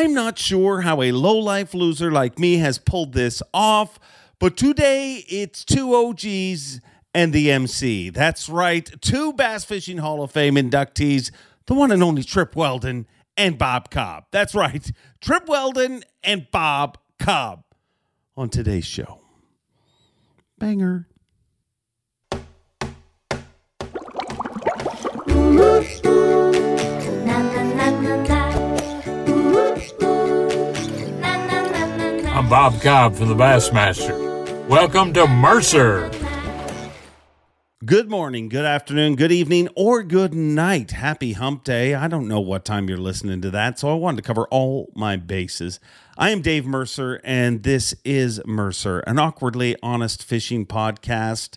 I'm not sure how a low life loser like me has pulled this off, but today it's two OGs and the MC. That's right, two Bass Fishing Hall of Fame inductees, the one and only Trip Weldon and Bob Cobb. That's right, Trip Weldon and Bob Cobb on today's show. Banger. Bob Cobb from the Bassmaster. Welcome to Mercer. Good morning, good afternoon, good evening, or good night. Happy hump day. I don't know what time you're listening to that, so I wanted to cover all my bases. I am Dave Mercer, and this is Mercer, an awkwardly honest fishing podcast.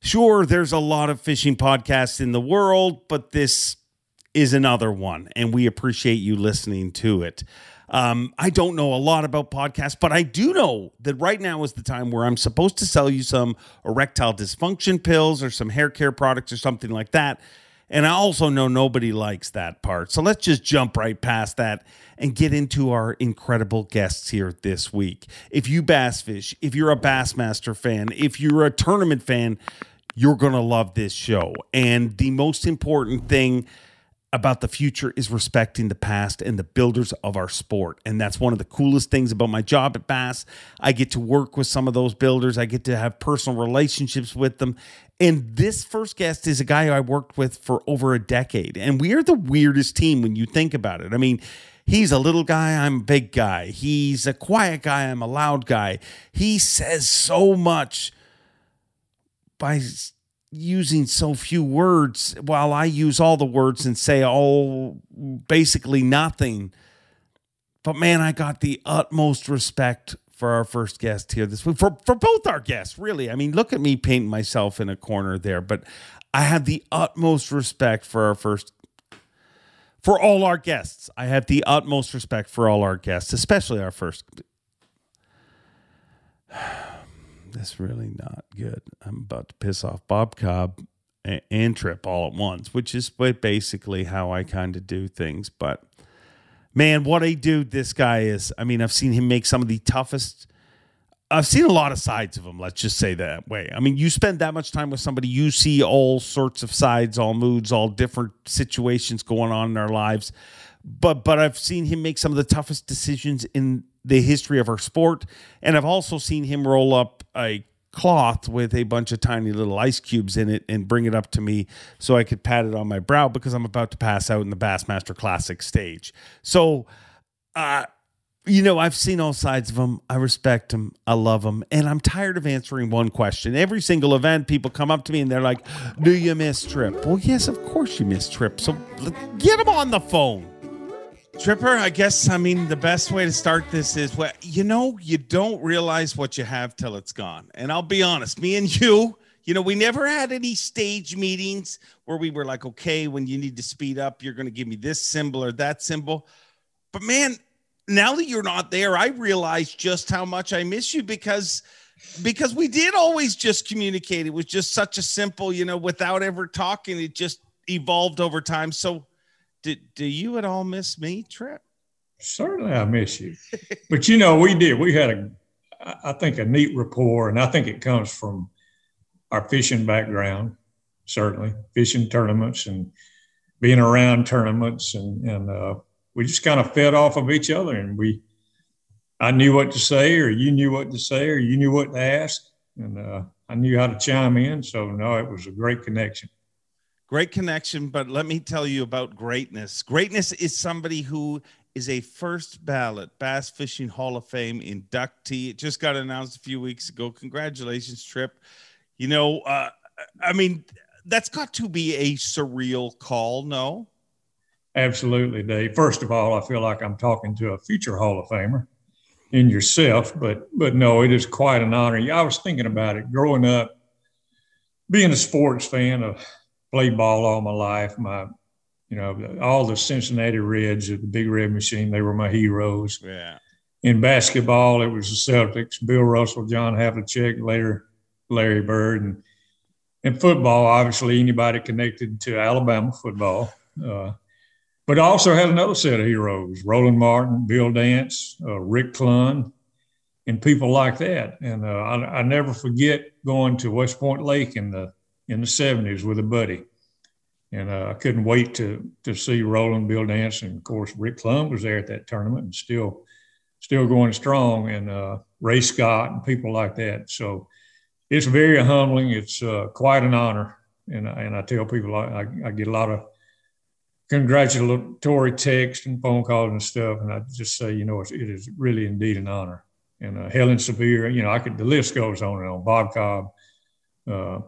Sure, there's a lot of fishing podcasts in the world, but this is another one, and we appreciate you listening to it. Um, I don't know a lot about podcasts, but I do know that right now is the time where I'm supposed to sell you some erectile dysfunction pills or some hair care products or something like that. And I also know nobody likes that part. So let's just jump right past that and get into our incredible guests here this week. If you bass fish, if you're a Bassmaster fan, if you're a tournament fan, you're going to love this show. And the most important thing about the future is respecting the past and the builders of our sport. And that's one of the coolest things about my job at Bass. I get to work with some of those builders, I get to have personal relationships with them. And this first guest is a guy I worked with for over a decade. And we are the weirdest team when you think about it. I mean, He's a little guy, I'm a big guy. He's a quiet guy, I'm a loud guy. He says so much by using so few words while I use all the words and say all basically nothing. But man, I got the utmost respect for our first guest here this week. For for both our guests, really. I mean, look at me painting myself in a corner there, but I have the utmost respect for our first for all our guests. I have the utmost respect for all our guests, especially our first that's really not good. I'm about to piss off Bob Cobb and, and Trip all at once, which is basically how I kind of do things. But man, what a dude this guy is. I mean, I've seen him make some of the toughest. I've seen a lot of sides of him. Let's just say that way. I mean, you spend that much time with somebody, you see all sorts of sides, all moods, all different situations going on in their lives. But but I've seen him make some of the toughest decisions in the history of our sport. And I've also seen him roll up a cloth with a bunch of tiny little ice cubes in it and bring it up to me so I could pat it on my brow because I'm about to pass out in the Bassmaster Classic stage. So, uh, you know, I've seen all sides of him. I respect him. I love him. And I'm tired of answering one question. Every single event, people come up to me and they're like, Do you miss Trip? Well, yes, of course you miss Trip. So get him on the phone. Tripper, I guess I mean the best way to start this is well, you know, you don't realize what you have till it's gone. And I'll be honest, me and you, you know, we never had any stage meetings where we were like, okay, when you need to speed up, you're going to give me this symbol or that symbol. But man, now that you're not there, I realize just how much I miss you because because we did always just communicate. It was just such a simple, you know, without ever talking, it just evolved over time. So do, do you at all miss me, Trip? Certainly, I miss you. but you know, we did. We had a, I think, a neat rapport, and I think it comes from our fishing background. Certainly, fishing tournaments and being around tournaments, and and uh, we just kind of fed off of each other, and we. I knew what to say, or you knew what to say, or you knew what to ask, and uh, I knew how to chime in. So no, it was a great connection great connection, but let me tell you about greatness. Greatness is somebody who is a first ballot Bass Fishing Hall of Fame inductee. It just got announced a few weeks ago. Congratulations, Trip. You know, uh, I mean, that's got to be a surreal call, no? Absolutely, Dave. First of all, I feel like I'm talking to a future Hall of Famer in yourself, but but no, it is quite an honor. Yeah, I was thinking about it growing up, being a sports fan of played ball all my life. My, you know, all the Cincinnati Reds, the Big Red Machine, they were my heroes. Yeah. In basketball, it was the Celtics, Bill Russell, John Havlicek, later Larry Bird, and in football, obviously anybody connected to Alabama football. Uh, but I also had another set of heroes: Roland Martin, Bill Dance, uh, Rick Clunn, and people like that. And uh, I, I, never forget going to West Point Lake in the in the '70s with a buddy, and uh, I couldn't wait to to see Roland, Bill Dance, and of course Rick Clunn was there at that tournament and still still going strong, and uh, Ray Scott and people like that. So it's very humbling. It's uh, quite an honor, and and I tell people I, I get a lot of congratulatory texts and phone calls and stuff, and I just say, you know, it is really indeed an honor. And uh, Helen Sevier, you know, I could the list goes on and on. Bob Cobb, uh,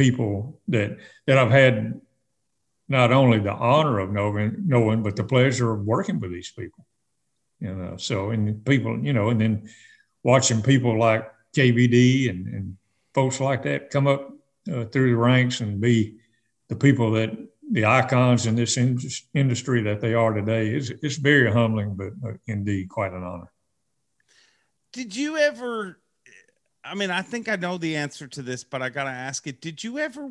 people that that I've had not only the honor of knowing, knowing, but the pleasure of working with these people. You know, so and people, you know, and then watching people like KVD and, and folks like that come up uh, through the ranks and be the people that the icons in this in- industry that they are today is it's very humbling, but uh, indeed quite an honor. Did you ever? I mean, I think I know the answer to this, but I got to ask it. Did you ever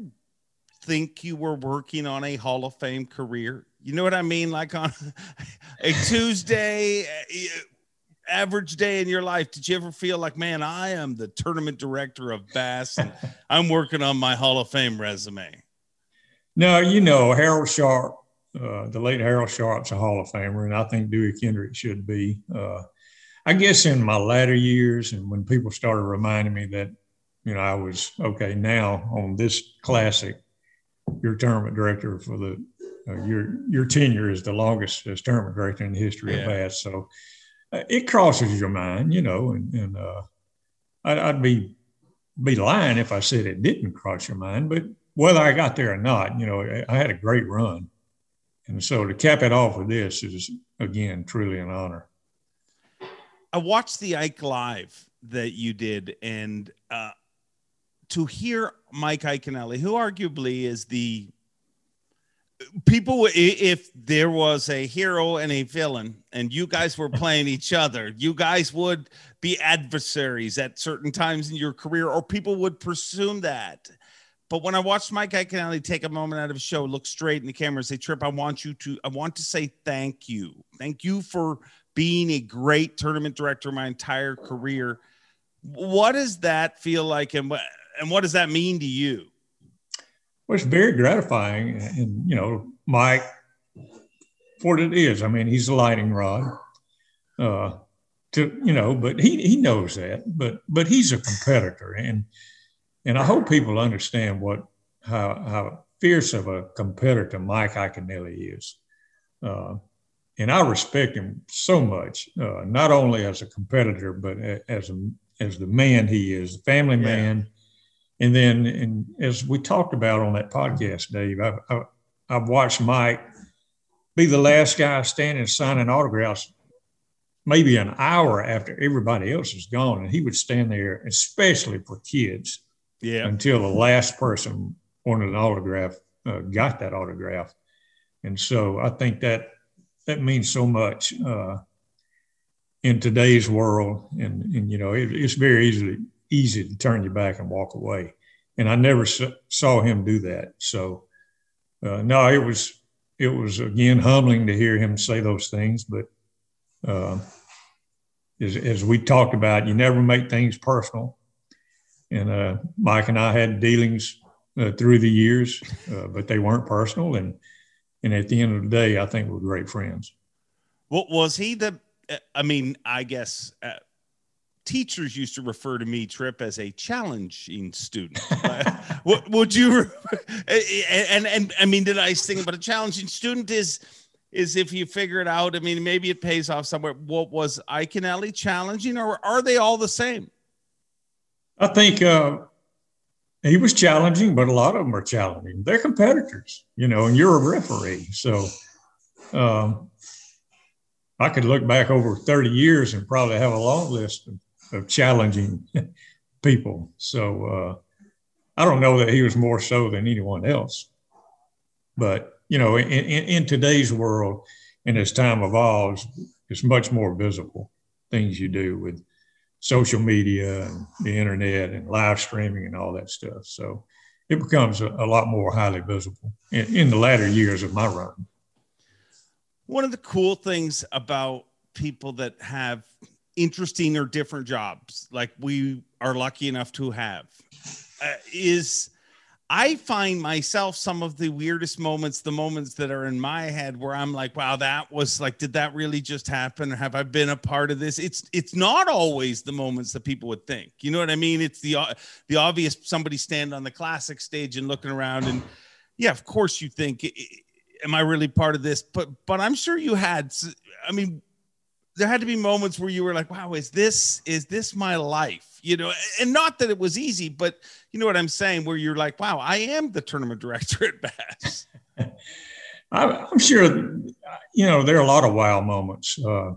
think you were working on a Hall of Fame career? You know what I mean? Like on a Tuesday, eh, average day in your life, did you ever feel like, man, I am the tournament director of Bass and I'm working on my Hall of Fame resume? No, you know, Harold Sharp, uh, the late Harold Sharp's a Hall of Famer, and I think Dewey Kendrick should be. Uh, I guess in my latter years, and when people started reminding me that, you know, I was okay now on this classic, your tournament director for the uh, your your tenure is the longest as tournament director in the history yeah. of bass. So uh, it crosses your mind, you know, and, and uh, I'd, I'd, be be lying if I said it didn't cross your mind, but whether I got there or not, you know, I had a great run. And so to cap it off with this is, again, truly an honor. I watched the Ike Live that you did, and uh, to hear Mike Iaconelli, who arguably is the people, if there was a hero and a villain, and you guys were playing each other, you guys would be adversaries at certain times in your career, or people would presume that. But when I watched Mike Iaconelli take a moment out of show, look straight in the camera say, Trip, I want you to, I want to say thank you. Thank you for being a great tournament director my entire career. What does that feel like? And what, and what does that mean to you? Well, it's very gratifying. And, you know, Mike, what it is, I mean, he's a lighting rod. Uh, to you know, but he he knows that. But but he's a competitor, and and I hope people understand what how how fierce of a competitor Mike Iaconelli is. Uh, and I respect him so much, uh, not only as a competitor, but as a, as the man he is, the family yeah. man. And then, and as we talked about on that podcast, Dave, I've, I've, I've watched Mike be the last guy standing signing autographs maybe an hour after everybody else is gone. And he would stand there, especially for kids, yeah. Until the last person wanted an autograph uh, got that autograph, and so I think that that means so much uh, in today's world. And, and you know, it, it's very easily easy to turn your back and walk away. And I never saw him do that. So uh, no, it was it was again humbling to hear him say those things, but. Uh, as, as we talked about, you never make things personal and uh, Mike and I had dealings uh, through the years, uh, but they weren't personal. And and at the end of the day, I think we're great friends. Well, was he the? I mean, I guess uh, teachers used to refer to me, Trip, as a challenging student. what would you? And, and and I mean, the nice thing about a challenging student is is if you figure it out. I mean, maybe it pays off somewhere. What was Iaconelli challenging, or are they all the same? I think uh, he was challenging, but a lot of them are challenging. They're competitors, you know, and you're a referee. So um, I could look back over 30 years and probably have a long list of, of challenging people. So uh, I don't know that he was more so than anyone else. But, you know, in, in, in today's world and as time evolves, it's much more visible things you do with social media and the internet and live streaming and all that stuff. So it becomes a, a lot more highly visible in, in, the latter years of my run. one of the cool things about people that have interesting or different jobs, like we are lucky enough to have, uh, is I find myself some of the weirdest moments, the moments that are in my head where I'm like, wow, that was like, did that really just happen? Have I been a part of this? It's it's not always the moments that people would think. You know what I mean? It's the the obvious somebody stand on the classic stage and looking around and yeah, of course you think, am I really part of this? But but I'm sure you had I mean, there had to be moments where you were like, wow, is this is this my life? You know, and not that it was easy, but you know what I'm saying, where you're like, wow, I am the tournament director at Bass. I'm sure, you know, there are a lot of wild moments. Uh,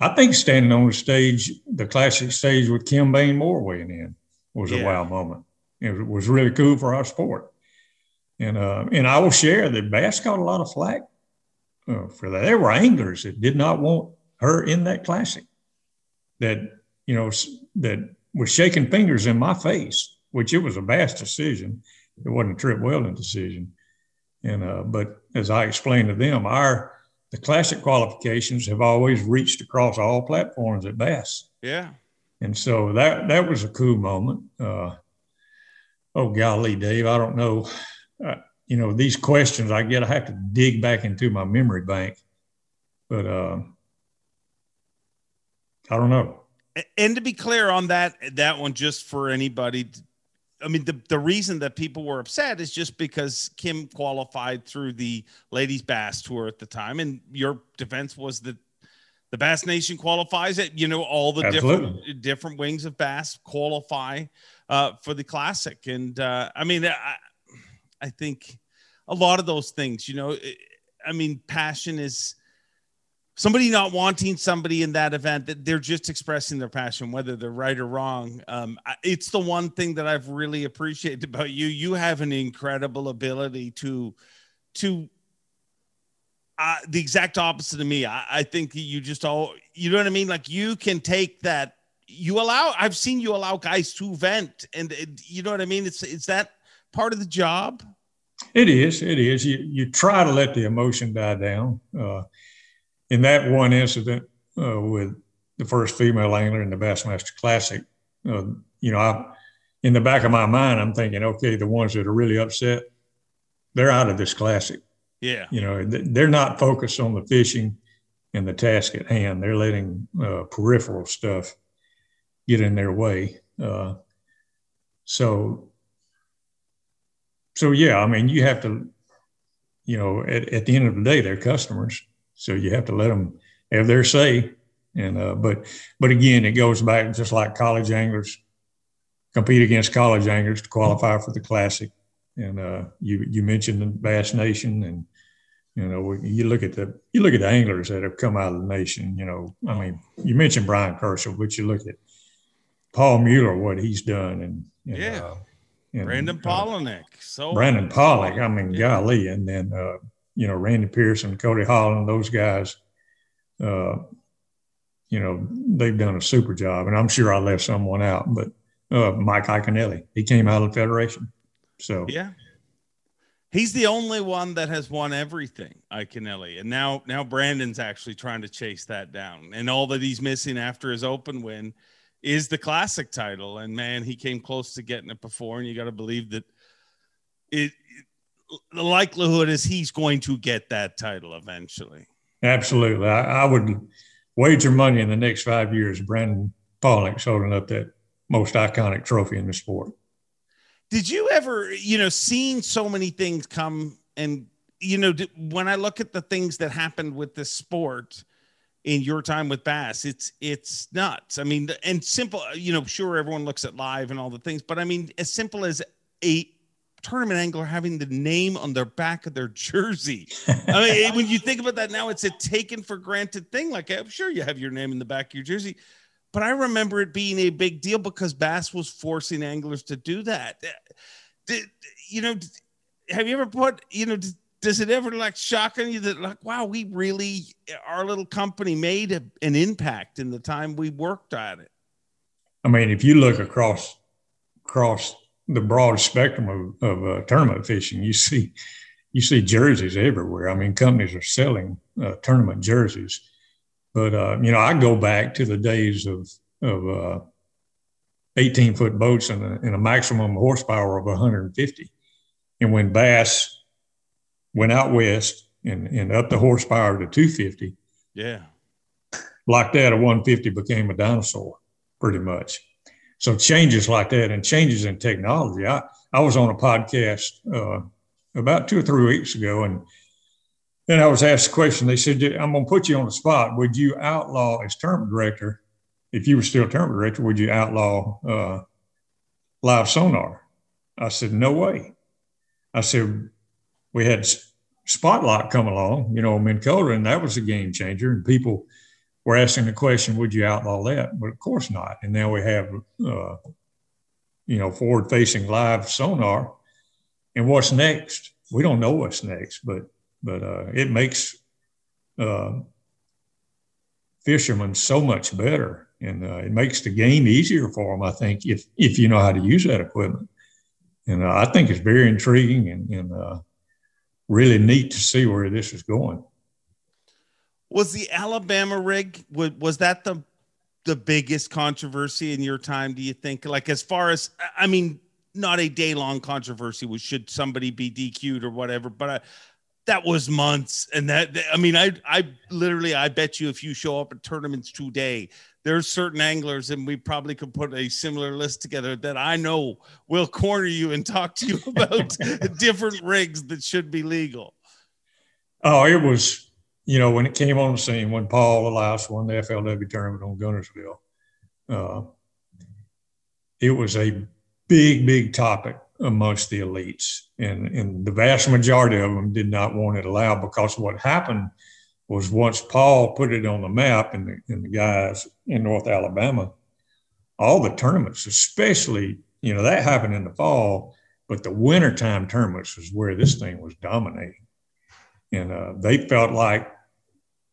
I think standing on the stage, the classic stage with Kim Bain Moore weighing in was yeah. a wild moment. It was really cool for our sport. And uh, and I will share that Bass got a lot of flack uh, for that. There were anglers that did not want her in that classic that you know that was shaking fingers in my face, which it was a Bass decision. It wasn't a Trip Weldon decision. And uh, but as I explained to them, our the classic qualifications have always reached across all platforms at Bass. Yeah. And so that that was a cool moment. Uh, oh golly, Dave, I don't know. Uh, you know these questions I get, I have to dig back into my memory bank. But uh, I don't know. And to be clear on that, that one, just for anybody, I mean, the, the reason that people were upset is just because Kim qualified through the ladies bass tour at the time. And your defense was that the Bass Nation qualifies it. You know, all the Absolutely. different different wings of bass qualify uh, for the classic. And uh, I mean, I, I think a lot of those things, you know, I mean, passion is somebody not wanting somebody in that event that they're just expressing their passion whether they're right or wrong. Um, it's the one thing that i've really appreciated about you. You have an incredible ability to to uh, the exact opposite of me. I, I think you just all you know what i mean? Like you can take that you allow i've seen you allow guys to vent and it, you know what i mean? It's it's that part of the job. It is it is. You you try to let the emotion die down uh, in that one incident uh, with the first female angler in the Bassmaster Classic, uh, you know, I, in the back of my mind, I'm thinking, okay, the ones that are really upset, they're out of this classic. Yeah. You know, they're not focused on the fishing and the task at hand. They're letting uh, peripheral stuff get in their way. Uh, so, so yeah, I mean, you have to, you know, at, at the end of the day, they're customers so you have to let them have their say. And uh, but but again, it goes back just like college anglers compete against college anglers to qualify for the classic. And uh, you you mentioned the Bass Nation, and you know you look at the you look at the anglers that have come out of the nation. You know, I mean, you mentioned Brian Kershaw, but you look at Paul Mueller, what he's done, and, and yeah. Uh, and, Brandon uh, Palaniuk. So Brandon Pollock. I mean, yeah. golly, and then uh, you know, Randy Pearson, Cody Holland, those guys, uh, you know, they've done a super job. And I'm sure I left someone out, but uh, Mike Iaconelli, he came out of the Federation. So, yeah. He's the only one that has won everything, Iaconelli. And now, now Brandon's actually trying to chase that down. And all that he's missing after his open win is the classic title. And man, he came close to getting it before. And you got to believe that it, the likelihood is he's going to get that title eventually. Absolutely. I, I would wager money in the next five years, Brandon Palaniuk's holding up that most iconic trophy in the sport. Did you ever, you know, seeing so many things come and, you know, when I look at the things that happened with this sport in your time with Bass, it's, it's nuts. I mean, and simple, you know, sure, everyone looks at live and all the things, but I mean, as simple as a tournament angler having the name on their back of their jersey. I mean, when you think about that now, it's a taken for granted thing. Like, I'm sure you have your name in the back of your jersey, but I remember it being a big deal because Bass was forcing anglers to do that. Uh, Did, you know, have you ever put, you know, does it ever like shock on you that like, wow, we really, our little company made a, an impact in the time we worked at it? I mean, if you look across, across the broad spectrum of, of uh, tournament fishing. You see, you see jerseys everywhere. I mean, companies are selling uh, tournament jerseys. But uh, you know, I go back to the days of of uh, 18 foot boats and a, and a maximum horsepower of 150. And when Bass went out west and, and up the horsepower to 250, yeah, like that, a 150 became a dinosaur pretty much. So changes like that and changes in technology. I, I was on a podcast uh, about two or three weeks ago and and I was asked a question. They said, I'm going to put you on the spot. Would you outlaw, as term director, if you were still term director, would you outlaw uh, live sonar? I said, no way. I said, we had Spot-Lock come along, you know, Minn Kota, and that was a game changer. And people were asking the question, would you outlaw that? But of course not. And now we have, uh, you know, forward facing live sonar. And what's next? We don't know what's next, but but uh, it makes uh, fishermen so much better, and uh, it makes the game easier for them. I think if if you know how to use that equipment, and uh, I think it's very intriguing and, and uh, really neat to see where this is going. Was the Alabama rig was, was that the the biggest controversy in your time? Do you think? Like as far as I mean, not a day long controversy was should somebody be DQ'd or whatever, but I, that was months and that i mean i i literally i bet you if you show up at tournaments today there's certain anglers and we probably could put a similar list together that i know will corner you and talk to you about different rigs that should be legal oh it was you know when it came on the scene when paul elias won the flw tournament on Guntersville, uh, it was a big big topic amongst the elites. And, and the vast majority of them did not want it allowed because what happened was once Paul put it on the map and the, and the guys in North Alabama, all the tournaments, especially, you know, that happened in the fall, but the wintertime tournaments was where this thing was dominating. And uh, they felt like,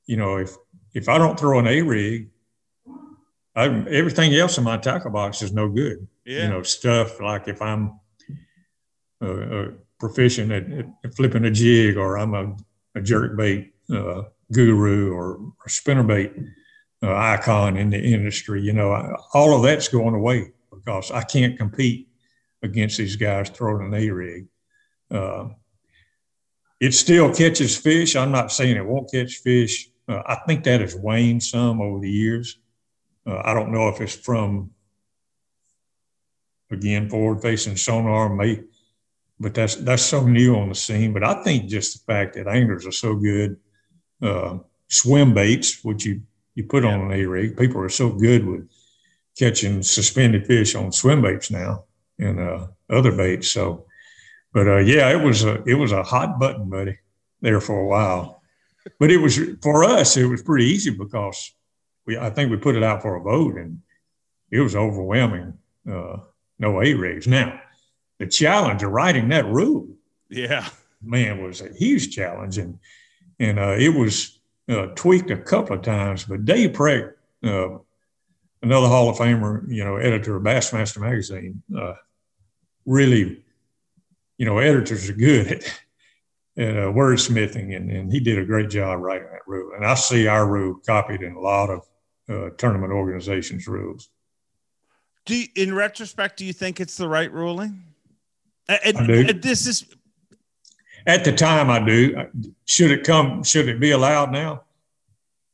you know, if if I don't throw an A rig, everything else in my tackle box is no good. Yeah. You know, stuff like if I'm uh, proficient at, at, flipping a jig, or I'm a, a jerk bait uh, guru or, or spinner bait uh, icon in the industry. You know, I, all of that's going away because I can't compete against these guys throwing an A rig. Uh, it still catches fish. I'm not saying it won't catch fish. Uh, I think that has waned some over the years. Uh, I don't know if it's from again forward facing sonar may but that's that's so new on the scene. But I think just the fact that anglers are so good, uh, swim baits, which you you put on an A rig, people are so good with catching suspended fish on swim baits now and uh, other baits. So, but uh, yeah, it was a it was a hot button, buddy, there for a while. But it was for us, it was pretty easy because we I think we put it out for a vote and it was overwhelming. Uh, no A rigs now the challenge of writing that rule, yeah, man, was a huge challenge, and and uh, it was uh, tweaked a couple of times. But Dave Precht, uh, another Hall of Famer, you know, editor of Bassmaster magazine, uh, really, you know, editors are good at, at uh, wordsmithing, and, and he did a great job writing that rule. And I see our rule copied in a lot of uh, tournament organizations' rules. Do you, in retrospect, do you think it's the right ruling? And, and this is at the time I do. Should it come? Should it be allowed now?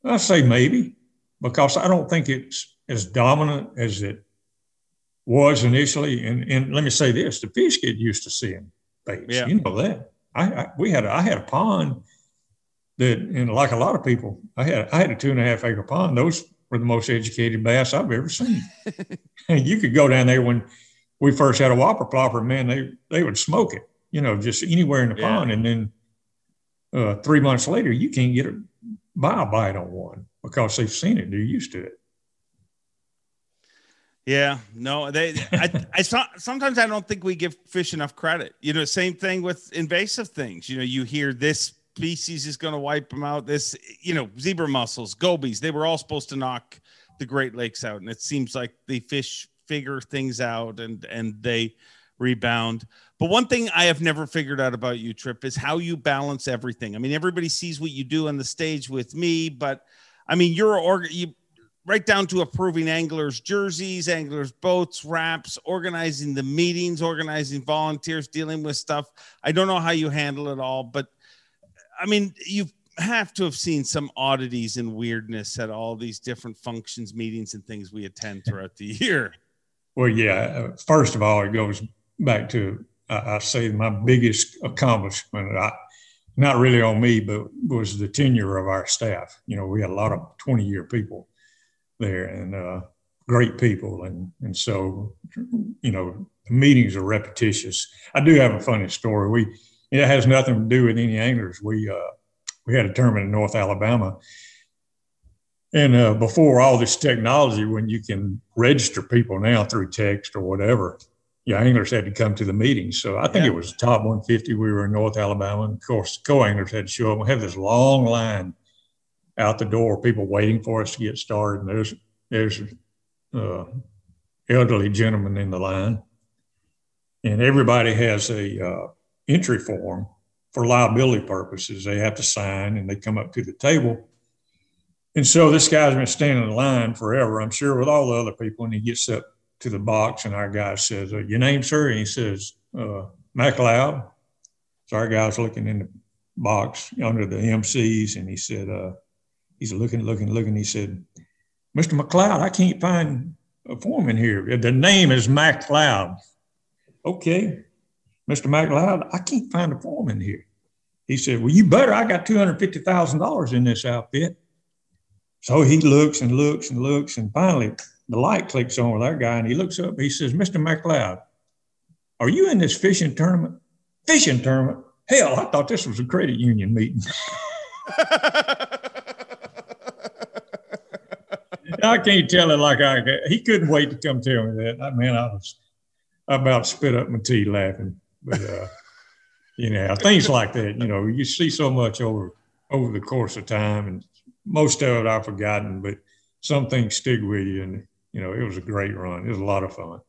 I say maybe because I don't think it's as dominant as it was initially. And, and let me say this: the fish get used to seeing baits. Yeah. You know that. I, I we had a, I had a pond that, and like a lot of people, I had I had a two and a half acre pond. Those were the most educated bass I've ever seen. you could go down there when we first had a whopper plopper, man, they they would smoke it, you know, just anywhere in the yeah. pond. And then uh, three months later, you can't get a buy a bite on one because they've seen it, they're used to it. Yeah, no, they. I, I sometimes I don't think we give fish enough credit. You know, same thing with invasive things. You know, you hear this species is going to wipe them out. This, you know, zebra mussels, gobies, they were all supposed to knock the Great Lakes out, and it seems like the fish figure things out and and they rebound. But one thing I have never figured out about you, Trip, is how you balance everything. I mean, everybody sees what you do on the stage with me, but I mean, you're org- you right down to approving anglers' jerseys, anglers' boats, wraps, organizing the meetings, organizing volunteers, dealing with stuff. I don't know how you handle it all, but I mean, you have to have seen some oddities and weirdness at all these different functions, meetings, and things we attend throughout the year. Well, yeah. Uh, first of all, it goes back to I, I say my biggest accomplishment. I, not really on me, but was the tenure of our staff. You know, we had a lot of 20 year people there and uh, great people. And, and so, you know, the meetings are repetitious. I do have a funny story. We, it has nothing to do with any anglers. We, uh, we had a tournament in North Alabama. And uh, before all this technology, when you can register people now through text or whatever, yeah, anglers had to come to the meetings. So I think yeah. it was top 150. We were in North Alabama. And of course, co anglers had to show up. We have this long line out the door, people waiting for us to get started. And there's there's uh, elderly gentleman in the line, and everybody has a uh, entry form for liability purposes. They have to sign, and they come up to the table. And so this guy's been standing in line forever, I'm sure, with all the other people. And he gets up to the box, and our guy says, uh, "Your name, sir?" And he says, uh, "MacLeod." So our guy's looking in the box under the MCs, and he said, uh, he's looking, looking, looking. He said, Mr. McLeod, I can't find a foreman here. The name is MacLeod. Okay. Mr. MacLeod, I can't find a foreman here. He said, Well, you better. I got $250,000 in this outfit. So he looks and looks and looks. And finally, the light clicks on with our guy. And he looks up. He says, Mr. MacLeod, are you in this fishing tournament? Fishing tournament? Hell, I thought this was a credit union meeting. I can't tell it like I He couldn't wait to come tell me that. I mean, I was about spit up my tea laughing. But uh, you know, things like that. You know, you see so much over over the course of time, and most of it I've forgotten, but some things stick with you. And you know, it was a great run. It was a lot of fun.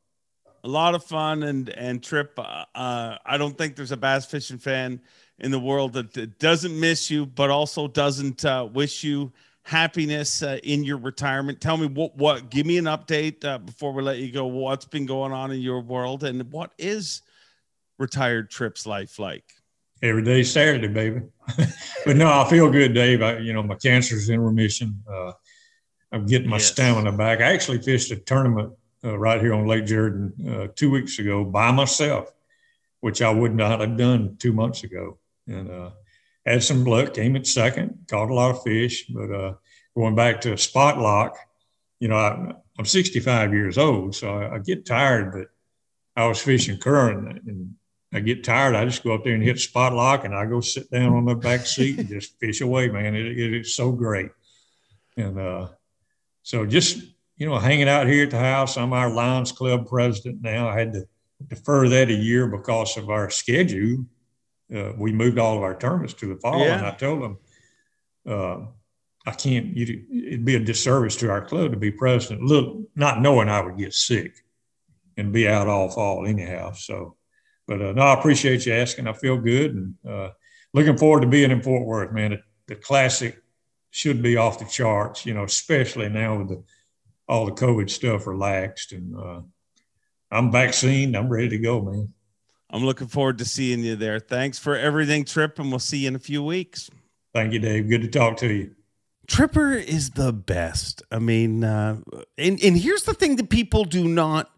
A lot of fun and and trip. Uh, uh I don't think there's a bass fishing fan in the world that, that doesn't miss you, but also doesn't uh, wish you happiness uh, in your retirement. Tell me what what give me an update uh, before we let you go. What's been going on in your world and what is retired trips life like? Every day Saturday, baby. but no, I feel good, Dave. I, you know, my cancer's in remission. Uh, I'm getting my yes. stamina back. I actually fished a tournament uh, right here on Lake Jordan uh, two weeks ago by myself, which I would not have done two months ago. And uh, had some luck, came in second, caught a lot of fish. But uh, going back to spot lock, you know, I, am 65 years old, so I, I, get tired. But I was fishing current, and I get tired. I just go up there and hit spot lock, and I go sit down on the back seat and just fish away. Man, it, it is so great. And uh, so just you know, hanging out here at the house. I'm our Lions Club president now. I had to defer that a year because of our schedule uh, we moved all of our tournaments to the fall, yeah. and I told them, uh, I can't. You, it'd be a disservice to our club to be president, look, not knowing I would get sick and be out all fall anyhow. So, but uh, no, I appreciate you asking. I feel good and uh, looking forward to being in Fort Worth, man. The, the classic should be off the charts, you know, especially now with the all the COVID stuff relaxed and uh, I'm vaccinated. I'm ready to go, man. I'm looking forward to seeing you there. Thanks for everything, Trip, and we'll see you in a few weeks. Thank you, Dave. Good to talk to you. Tripper is the best. I mean, uh, and and here's the thing that people do not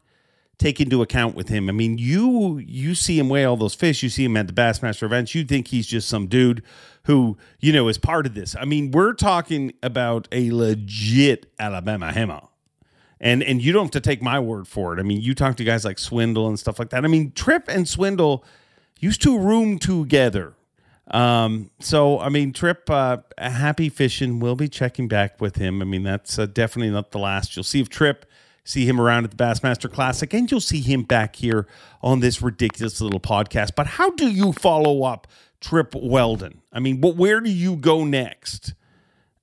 take into account with him. I mean, you you see him weigh all those fish. You see him at the Bassmaster events. You think he's just some dude who you know is part of this. I mean, we're talking about a legit Alabama hammer and and you don't have to take my word for it. I mean, you talk to guys like Swindle and stuff like that. I mean, Trip and Swindle used to room together. Um, so I mean, Trip, uh, happy fishing. We'll be checking back with him. I mean, that's uh, definitely not the last. You'll see if Trip see him around at the Bassmaster Classic, and you'll see him back here on this ridiculous little podcast. But how do you follow up Trip Weldon? I mean, where do you go next?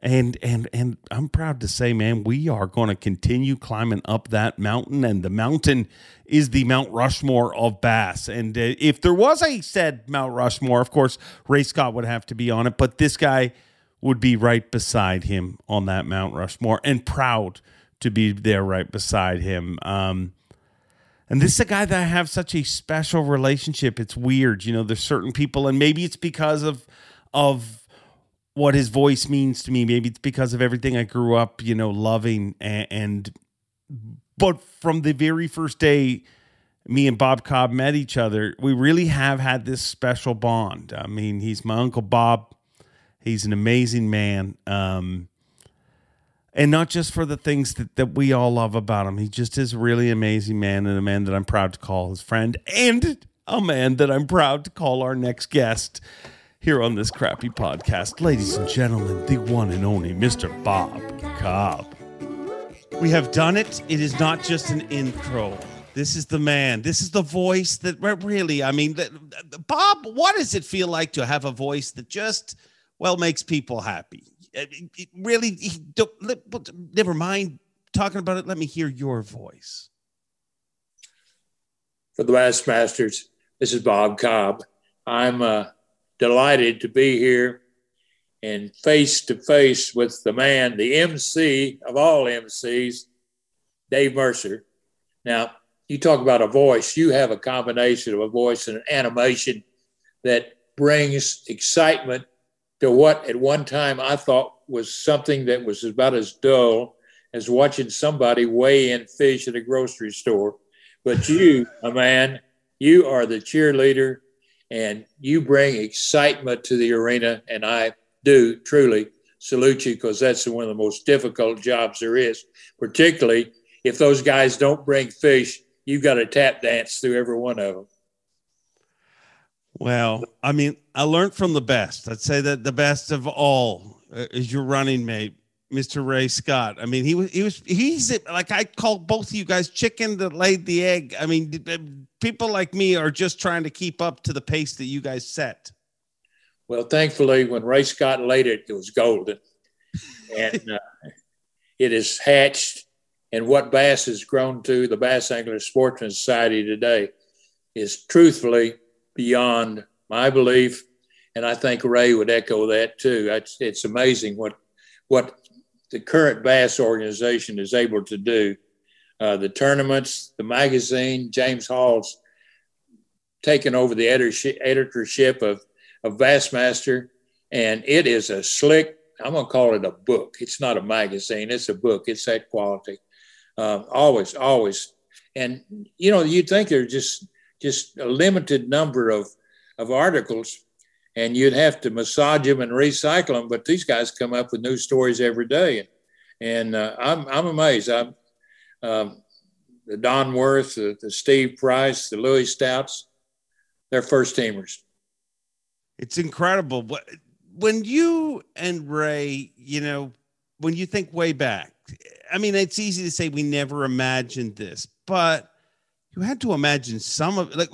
And and and I'm proud to say, man, we are going to continue climbing up that mountain, and the mountain is the Mount Rushmore of bass. And uh, if there was a said Mount Rushmore, of course, Ray Scott would have to be on it, but this guy would be right beside him on that Mount Rushmore, and proud to be there right beside him. Um, and this is a guy that I have such a special relationship. It's weird, you know. There's certain people, and maybe it's because of of what his voice means to me. Maybe it's because of everything I grew up, you know, loving. And, and but from the very first day me and Bob Cobb met each other, we really have had this special bond. I mean, he's my uncle Bob. He's an amazing man. Um, and not just for the things that, that we all love about him. He just is a really amazing man and a man that I'm proud to call his friend and a man that I'm proud to call our next guest here on this crappy podcast. Ladies and gentlemen, the one and only Mr. Bob Cobb. We have done it. It is not just an intro. This is the man. This is the voice that really, I mean, Bob, what does it feel like to have a voice that just, well, makes people happy? Uh, really, never mind talking about it. Let me hear your voice. For the Bassmasters, this is Bob Cobb. I'm uh, delighted to be here and face to face with the man, the MC of all MCs, Dave Mercer. Now, you talk about a voice, you have a combination of a voice and an animation that brings excitement to what at one time I thought was something that was about as dull as watching somebody weigh in fish at a grocery store. But you, a man, you are the cheerleader and you bring excitement to the arena. And I do truly salute you because that's one of the most difficult jobs there is, particularly if those guys don't bring fish. You've got to tap dance through every one of them. Well, I mean, I learned from the best. I'd say that the best of all uh, is your running mate, Mr. Ray Scott. I mean, he was he was he's like I call both of you guys chicken that laid the egg. I mean, people like me are just trying to keep up to the pace that you guys set. Well, thankfully, when Ray Scott laid it, it was golden, and uh, it is hatched. And what bass has grown to, the Bass Angler Sportsman Society today, is truthfully beyond my belief, and I think Ray would echo that too. It's, it's amazing what what the current bass organization is able to do. Uh, the tournaments, the magazine, James Hall's taken over the editorship of, of Bassmaster, and it is a slick, I'm going to call it a book. It's not a magazine, it's a book. It's that quality. Uh, always, always. And, you know, you'd think there's just, just a limited number of, of articles and you'd have to massage them and recycle them. But these guys come up with new stories every day, and, uh, I'm I'm amazed. I'm um, the Don Wirth, the, the Steve Price, the Louie Stouts, they're first teamers. It's incredible. When you and Ray, you know, when you think way back, I mean, it's easy to say we never imagined this, but you had to imagine some of like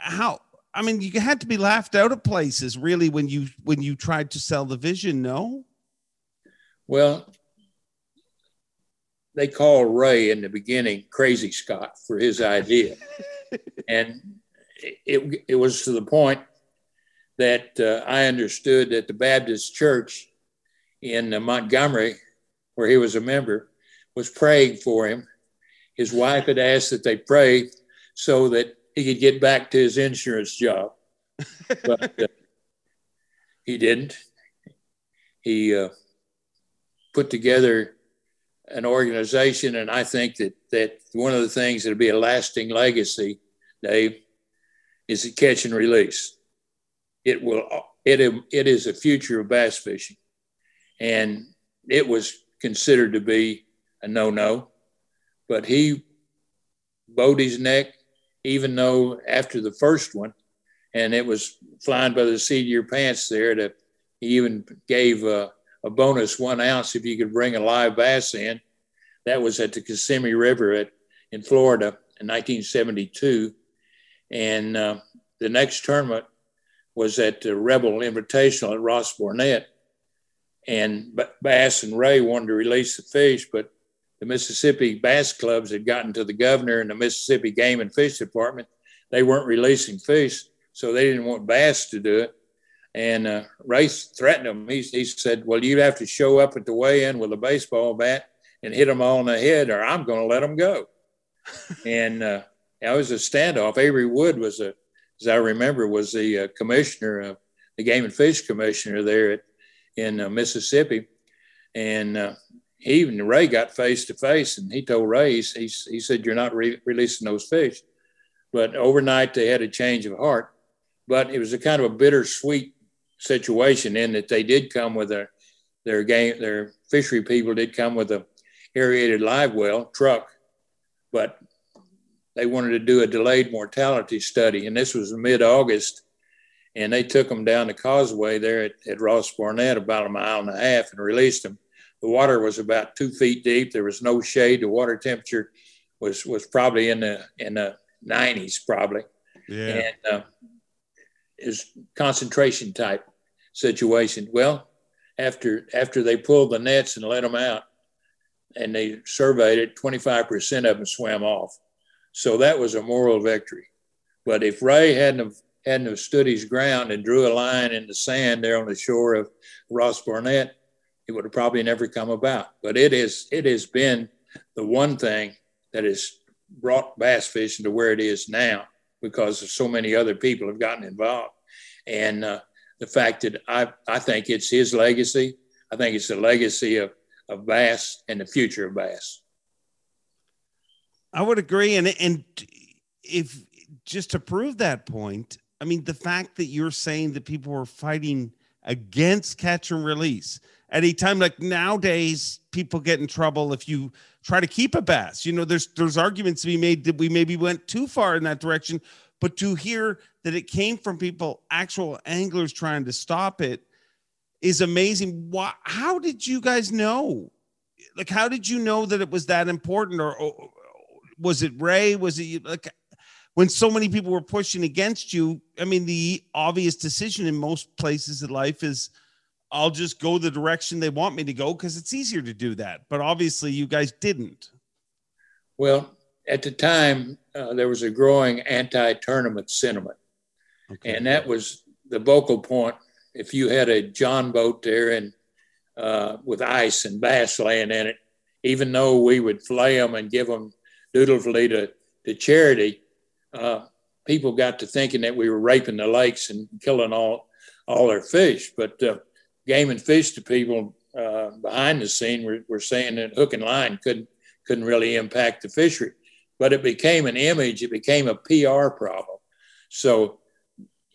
how I mean, you had to be laughed out of places really when you when you tried to sell the vision. No. Well, they called Ray in the beginning Crazy Scott for his idea, and it it was to the point that uh, I understood that the Baptist Church in uh, Montgomery, where he was a member, was praying for him. His wife had asked that they pray so that he could get back to his insurance job. But uh, he didn't. He uh, put together an organization, and I think that that one of the things that'll be a lasting legacy, Dave, is the catch and release. It will. It it is a future of bass fishing, and it was considered to be a no-no, but he bowed his neck even though after the first one, and it was flying by the seat of your pants there, that he even gave a, a, bonus one ounce if you could bring a live bass in. That was at the Kissimmee River at, in Florida in 1972. And uh, the next tournament was at the Rebel Invitational at Ross Barnett. and Bass and Ray wanted to release the fish, but the Mississippi Bass Clubs had gotten to the governor and the Mississippi Game and Fish Department. They weren't releasing fish, so they didn't want Bass to do it. And uh, Ray threatened him. He, he said, Well, you have to show up at the weigh in with a baseball bat and hit them all in the head, or I'm going to let them go. and uh, it was a standoff. Avery Wood was a, as I remember, was the uh, commissioner, of the Game and Fish commissioner there at, in uh, Mississippi. And uh, he even Ray got face to face, and he told Ray, he, he, said, "You're not re- releasing those fish." But overnight, they had a change of heart. But it was a kind of a bittersweet situation in that they did come with a their game, their fishery people did come with a aerated live well truck, but they wanted to do a delayed mortality study, and this was mid August. And they took them down the causeway there at, at Ross Barnett, about a mile and a half, and released them the water was about two feet deep. There was no shade. The water temperature was was probably in the in the 90s, probably. Yeah. And uh, is concentration type situation. Well, after after they pulled the nets and let them out, and they surveyed it, 25% of them swam off. So that was a moral victory. But if Ray hadn't have, hadn't have stood his ground and drew a line in the sand there on the shore of Ross Barnett, it would have probably never come about. But it is it has been the one thing that has brought bass fishing to where it is now because of so many other people have gotten involved. And uh, the fact that I, I think it's his legacy. I think it's the legacy of, of bass and the future of bass. I would agree. And, and if just to prove that point, I mean, the fact that you're saying that people were fighting against catch and release, at a time like nowadays people get in trouble if you try to keep a bass. You know there's there's arguments to be made that we maybe went too far in that direction but to hear that it came from people actual anglers trying to stop it is amazing. Why how did you guys know? Like how did you know that it was that important or, or was it ray? Was it like when so many people were pushing against you i mean the obvious decision in most places in life is I'll just go the direction they want me to go because it's easier to do that. But obviously, you guys didn't. Well, at the time, uh, there was a growing anti tournament sentiment. Okay. And that was the vocal point. If you had a John boat there and uh, with ice and bass laying in it, even though we would flay them and give them dutifully to, to charity, uh, people got to thinking that we were raping the lakes and killing all all their fish. But uh, game and fish to people uh, behind the scene were, were saying that hook and line couldn't couldn't really impact the fishery, but it became an image. It became a PR problem. So,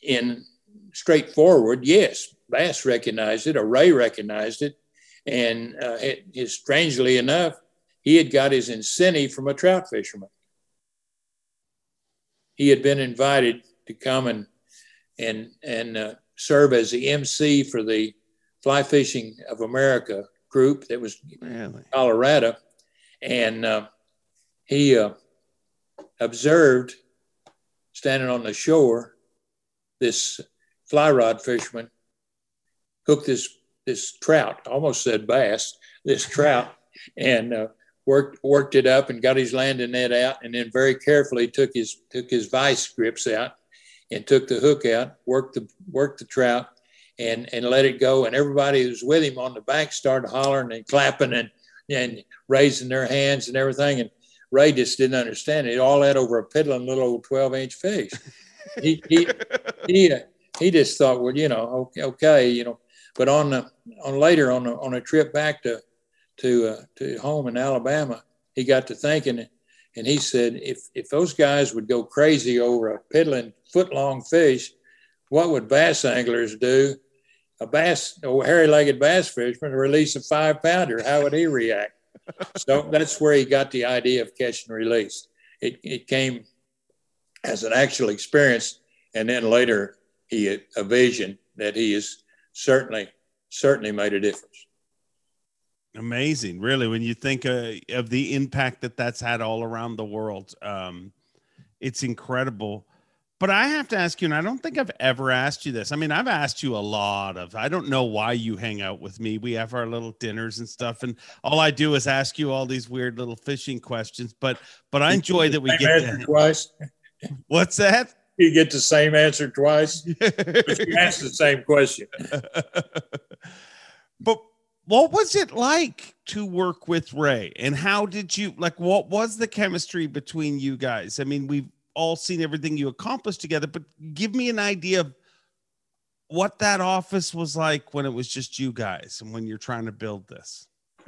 in straightforward, yes, Bass recognized it, or Ray recognized it, and uh, it, it, strangely enough, he had got his incentive from a trout fisherman. He had been invited to come and and and uh, serve as the MC for the Fly Fishing of America group that was really? Colorado, and uh, he uh, observed standing on the shore this fly rod fisherman hooked this this trout, almost said bass, this trout, and uh, worked worked it up and got his landing net out, and then very carefully took his took his vice grips out and took the hook out, worked the worked the trout, and and let it go. And everybody who was with him on the bank started hollering and clapping and and raising their hands and everything. And Ray just didn't understand it. All that over a piddling little old twelve inch fish. he he he, uh, he just thought, well, you know, okay, okay, you know. But on the on later on a, on a trip back to to uh, to home in Alabama, he got to thinking, and he said, if if those guys would go crazy over a piddling foot long fish, what would bass anglers do a bass, a hairy-legged bass fisherman release a five pounder, how would he react? so that's where he got the idea of catch and release. It, it came as an actual experience, and then later he had a vision that he has certainly certainly made a difference. Amazing, really, when you think uh, of the impact that that's had all around the world, um, it's incredible. But I have to ask you, and I don't think I've ever asked you this. I mean, I've asked you a lot of, I don't know why you hang out with me. We have our little dinners and stuff, and all I do is ask you all these weird little fishing questions. But but I enjoy that we Same get answer to, twice. what's that? You get the same answer twice. But you ask the same question. but what was it like to work with Ray? And how did you like what was the chemistry between you guys? I mean, we've all seen everything you accomplished together, but give me an idea of what that office was like when it was just you guys and when you're trying to build this.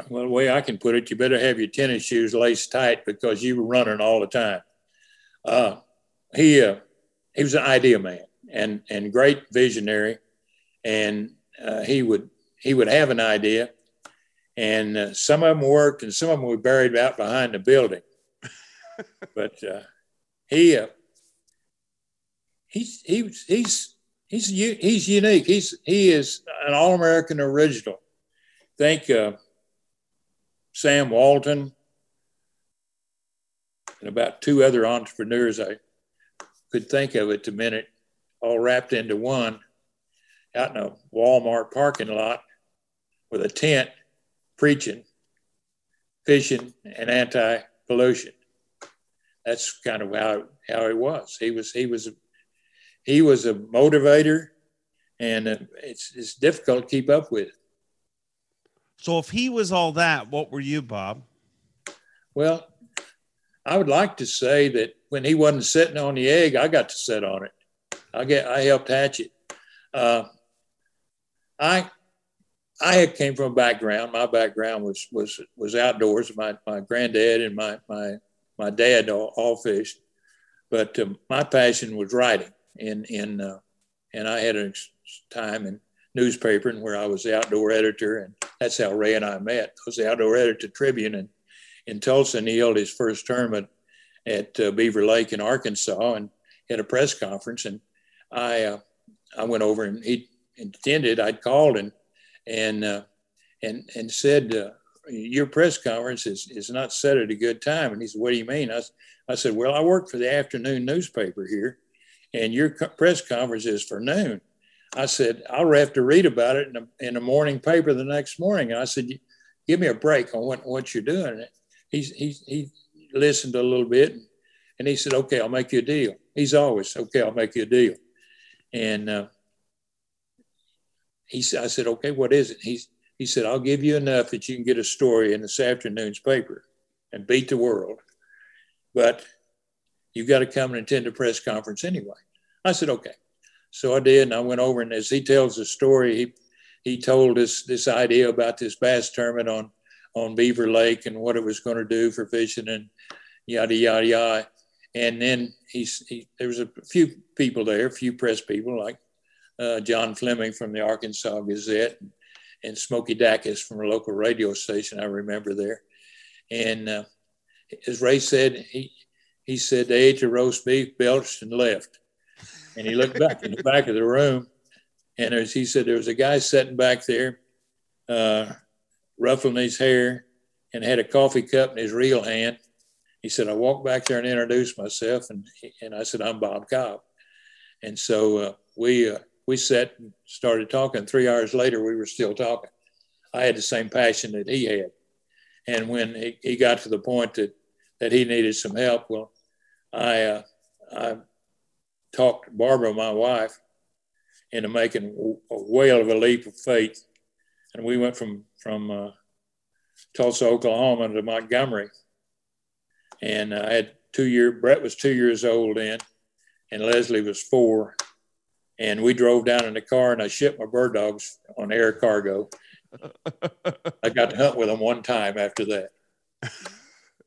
Well, the way I can put it, you better have your tennis shoes laced tight because you were running all the time. Uh, he uh, he was an idea man and and great visionary, and uh, he would he would have an idea, and uh, some of them worked, and some of them were buried out behind the building. but uh, he uh, he's he's he's he's unique. He's he is an all American original. Think uh, Sam Walton and about two other entrepreneurs I could think of at the minute, all wrapped into one out in a Walmart parking lot with a tent preaching, fishing, and anti pollution. That's kind of how, how he was. He was he was he was a motivator, and it's it's difficult to keep up with. So if he was all that, what were you, Bob? Well, I would like to say that when he wasn't sitting on the egg, I got to sit on it. I get I helped hatch it. Uh, I I came from a background. My background was was was outdoors. My my granddad and my my my dad all, all fished, but um, my passion was writing. In in uh, and I had a time in newspaper and where I was the outdoor editor, and that's how Ray and I met. I was the outdoor editor Tribune in in Tulsa, and he held his first tournament at uh, Beaver Lake in Arkansas, and had a press conference, and I uh, I went over and he intended I'd called and and uh, and and said uh, your press conference is is not set at a good time. And he said, "What do you mean?" I, I said, "Well, I work for the afternoon newspaper here, and your co- press conference is for noon." I said, "I'll have to read about it in the, in morning paper the next morning." And I said, "Give me a break on what what you're doing." He's he he listened a little bit, and he said, "Okay, I'll make you a deal." He's always okay. I'll make you a deal, and. Uh, he said, I said, okay, what is it? He's, he said, I'll give you enough that you can get a story in this afternoon's paper and beat the world. But you've got to come and attend a press conference anyway. I said, okay. So I did. And I went over and as he tells the story, he, he told us this idea about this bass tournament on, on Beaver Lake and what it was going to do for fishing and yada, yada, yada. And then he's, he, there was a few people there, a few press people like uh, John Fleming from the Arkansas Gazette, and, and Smokey Dacus from a local radio station I remember there. And uh, as Ray said, he he said they ate the roast beef, belched, and left. And he looked back in the back of the room, and as he said, there was a guy sitting back there, uh, ruffling his hair, and had a coffee cup in his real hand. He said, I walked back there and introduced myself, and and I said, I'm Bob Cobb. And so uh, we uh, we sat and started talking. Three hours later, we were still talking. I had the same passion that he had. And when he, he got to the point that, that he needed some help, well, I, uh, I talked Barbara, my wife, into making a whale of a leap of faith. And we went from, from uh, Tulsa, Oklahoma to Montgomery. And I had two year, Brett was two years old then, and Leslie was four and we drove down in the car and I shipped my bird dogs on air cargo. I got to hunt with them one time after that.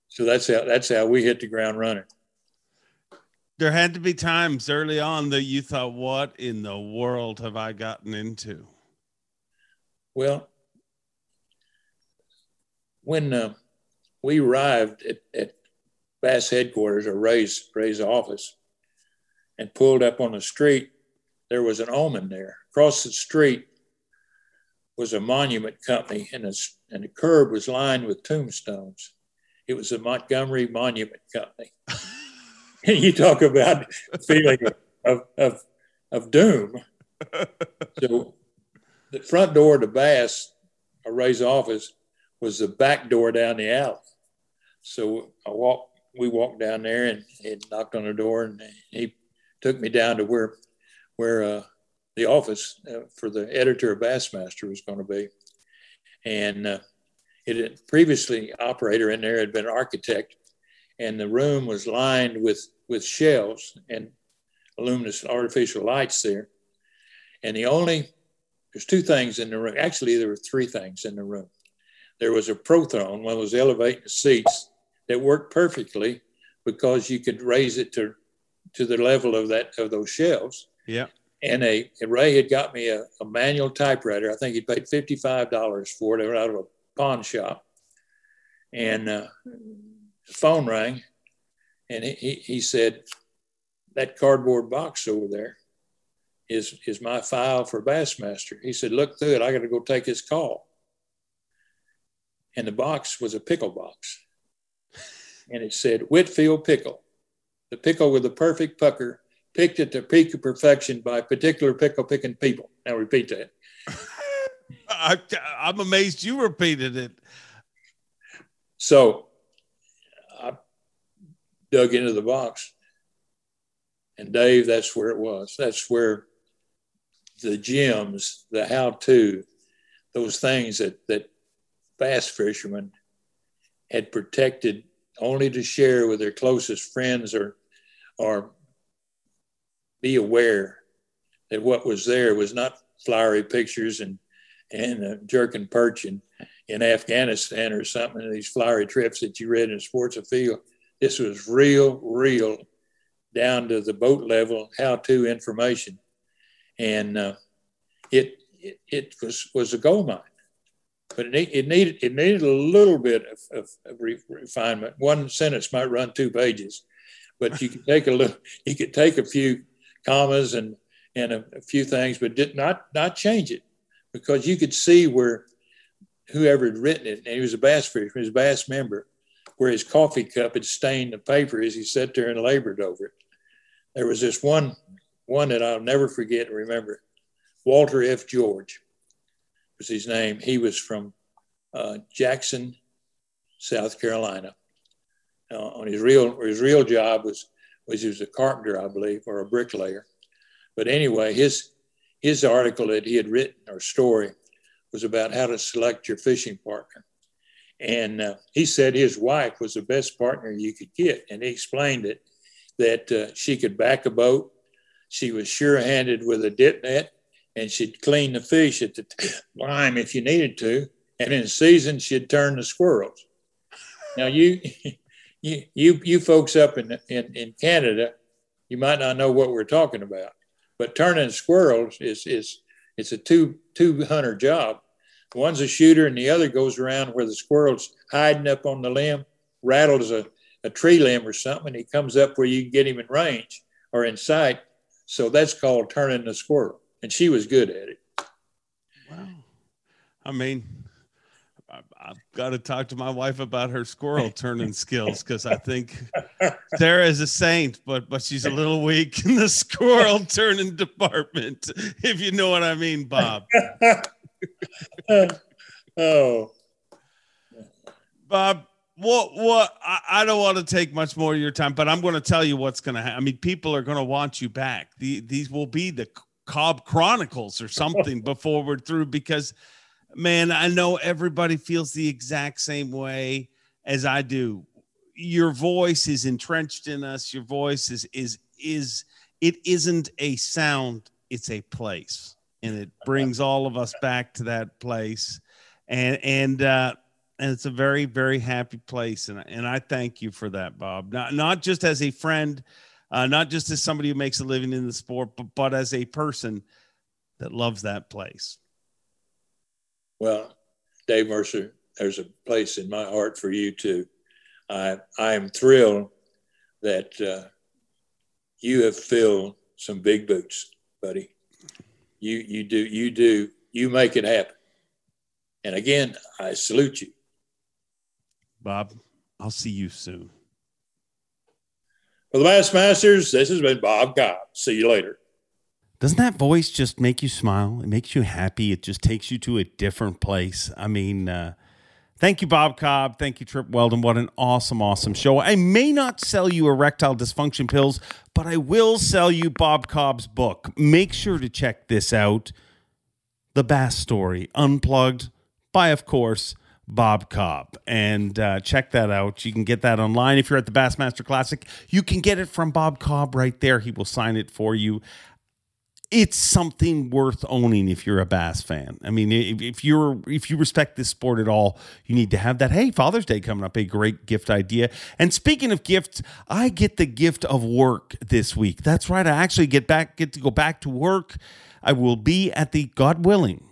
So that's how that's how we hit the ground running. There had to be times early on that you thought, "What in the world have I gotten into?" Well, when uh, we arrived at, at Bass headquarters or Ray's Ray's office and pulled up on the street, there was an omen there. Across the street was a monument company, and, a, and the curb was lined with tombstones. It was a Montgomery Monument Company. and you talk about feeling of, of, of doom. so the front door to Bass, Ray's office, was the back door down the alley. So I walked, we walked down there and, and knocked on the door, and he took me down to where where uh, the office uh, for the editor of Bassmaster was going to be, and uh, it had previously operator in there had been an architect, and the room was lined with with shelves and luminous artificial lights there, and the only there's two things in the room. Actually, there were three things in the room. There was a Prothrone, one of those elevating seats that worked perfectly because you could raise it to to the level of that of those shelves. Yeah. And a Ray had got me a, a manual typewriter. I think he paid fifty five dollars for it out of a pawn shop. And uh, the phone rang, and he, he said, "That cardboard box over there is is my file for Bassmaster." He said, "Look through it. I got to go take his call." And the box was a pickle box, and it said Whitfield pickle the pickle with the perfect pucker, picked at the peak of perfection by particular pickle picking people. Now repeat that. I, am amazed you repeated it. So I dug into the box, and Dave, that's where it was. That's where the gems, the how-to, those things that that bass fishermen had protected only to share with their closest friends or or be aware that what was there was not flowery pictures and and uh, jerking perch in, in Afghanistan or something these flowery trips that you read in Sports Afield. This was real, real, down to the boat level, how-to information, and uh, it, it, it was was a gold mine. But it, it needed it needed a little bit of, of, of refinement. One sentence might run two pages, but you could take a look, you could take a few commas and and a, a, few things, but did not not change it because you could see where whoever had written it, and he was a bass fisherman, he was a bass member, where his coffee cup had stained the paper as he sat there and labored over it. There was this one one that I'll never forget and remember. Walter F. George was his name. He was from uh, Jackson, South Carolina uh, on his real his real job was was he was a carpenter, I believe, or a bricklayer. But anyway, his his article that he had written or story was about how to select your fishing partner. And uh, he said his wife was the best partner you could get. And he explained it that uh, she could back a boat, she was sure handed with a dip net, and she'd clean the fish at the lime if you needed to. And in season, she'd turn the squirrels. Now, you you, you, you folks up in, in, in Canada, you might not know what we're talking about, but turning squirrels is, is it's a two, two hunter job. One's a shooter and the other goes around where the squirrel's hiding up on the limb, rattles a, a tree limb or something, and he comes up where you can get him in range or in sight. So that's called turning the squirrel. And she was good at it. Wow. I mean, I've got to talk to my wife about her squirrel turning skills because I think Sarah is a saint, but but she's a little weak in the squirrel turning department, if you know what I mean, Bob. oh, Bob, what what I, I, don't want to take much more of your time, but I'm going to tell you what's going to happen. I mean, people are going to want you back. The, these will be the Cobb Chronicles or something before we're through because man, I know everybody feels the exact same way as I do. Your voice is entrenched in us. Your voice is is is it isn't a sound, it's a place. And it brings all of us back to that place. And and uh and it's a very very happy place and and I thank you for that Bob. Not not just as a friend, uh, not just as somebody who makes a living in the sport, but but as a person that loves that place. Well, Dave Mercer, there's a place in my heart for you too. I I am thrilled that uh, you have filled some big boots, buddy. You you do you do you make it happen. And again, I salute you. Bob, I'll see you soon. For the Bassmasters, this has been Bob Cobb. See you later. Doesn't that voice just make you smile? It makes you happy. It just takes you to a different place. I mean, uh, thank you, Bob Cobb. Thank you, Trip Weldon. What an awesome, awesome show. I may not sell you erectile dysfunction pills, but I will sell you Bob Cobb's book. Make sure to check this out The Bass Story, Unplugged by, of course, Bob Cobb. And uh, check that out. You can get that online. If you're at the Bassmaster Classic, you can get it from Bob Cobb right there. He will sign it for you it's something worth owning if you're a bass fan. I mean, if, if, you're if you respect this sport at all, you need to have that. Hey, Father's Day coming up, a great gift idea. And speaking of gifts, I get the gift of work this week. That's right. I actually get back get to go back to work. I will be at the God willing.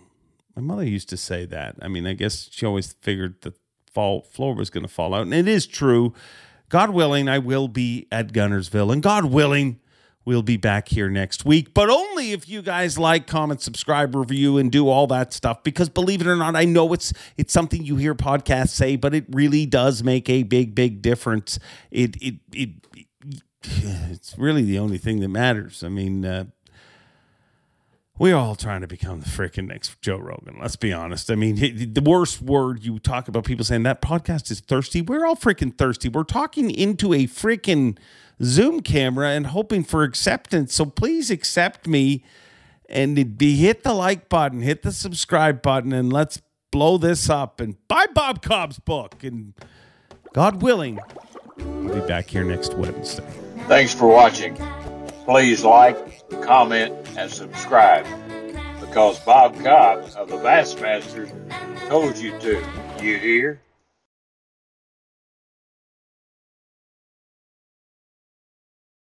My mother used to say that. I mean, I guess she always figured the fall floor was going to fall out, and it is true. God willing, I will be at Guntersville, and God willing We'll be back here next week, but only if you guys like, comment, subscribe, review, and do all that stuff. Because believe it or not, I know it's it's something you hear podcasts say, but it really does make a big, big difference. It it it, it it's really the only thing that matters. I mean, uh, we're all trying to become the freaking next Joe Rogan. Let's be honest. I mean, the worst word you talk about people saying that podcast is thirsty. We're all freaking thirsty. We're talking into a freaking Zoom camera and hoping for acceptance. So please accept me and be hit the like button, hit the subscribe button, and let's blow this up and buy Bob Cobb's book. And God willing, I'll be back here next Wednesday. Thanks for watching. Please like, comment, and subscribe because Bob Cobb of the Bassmasters told you to. You hear?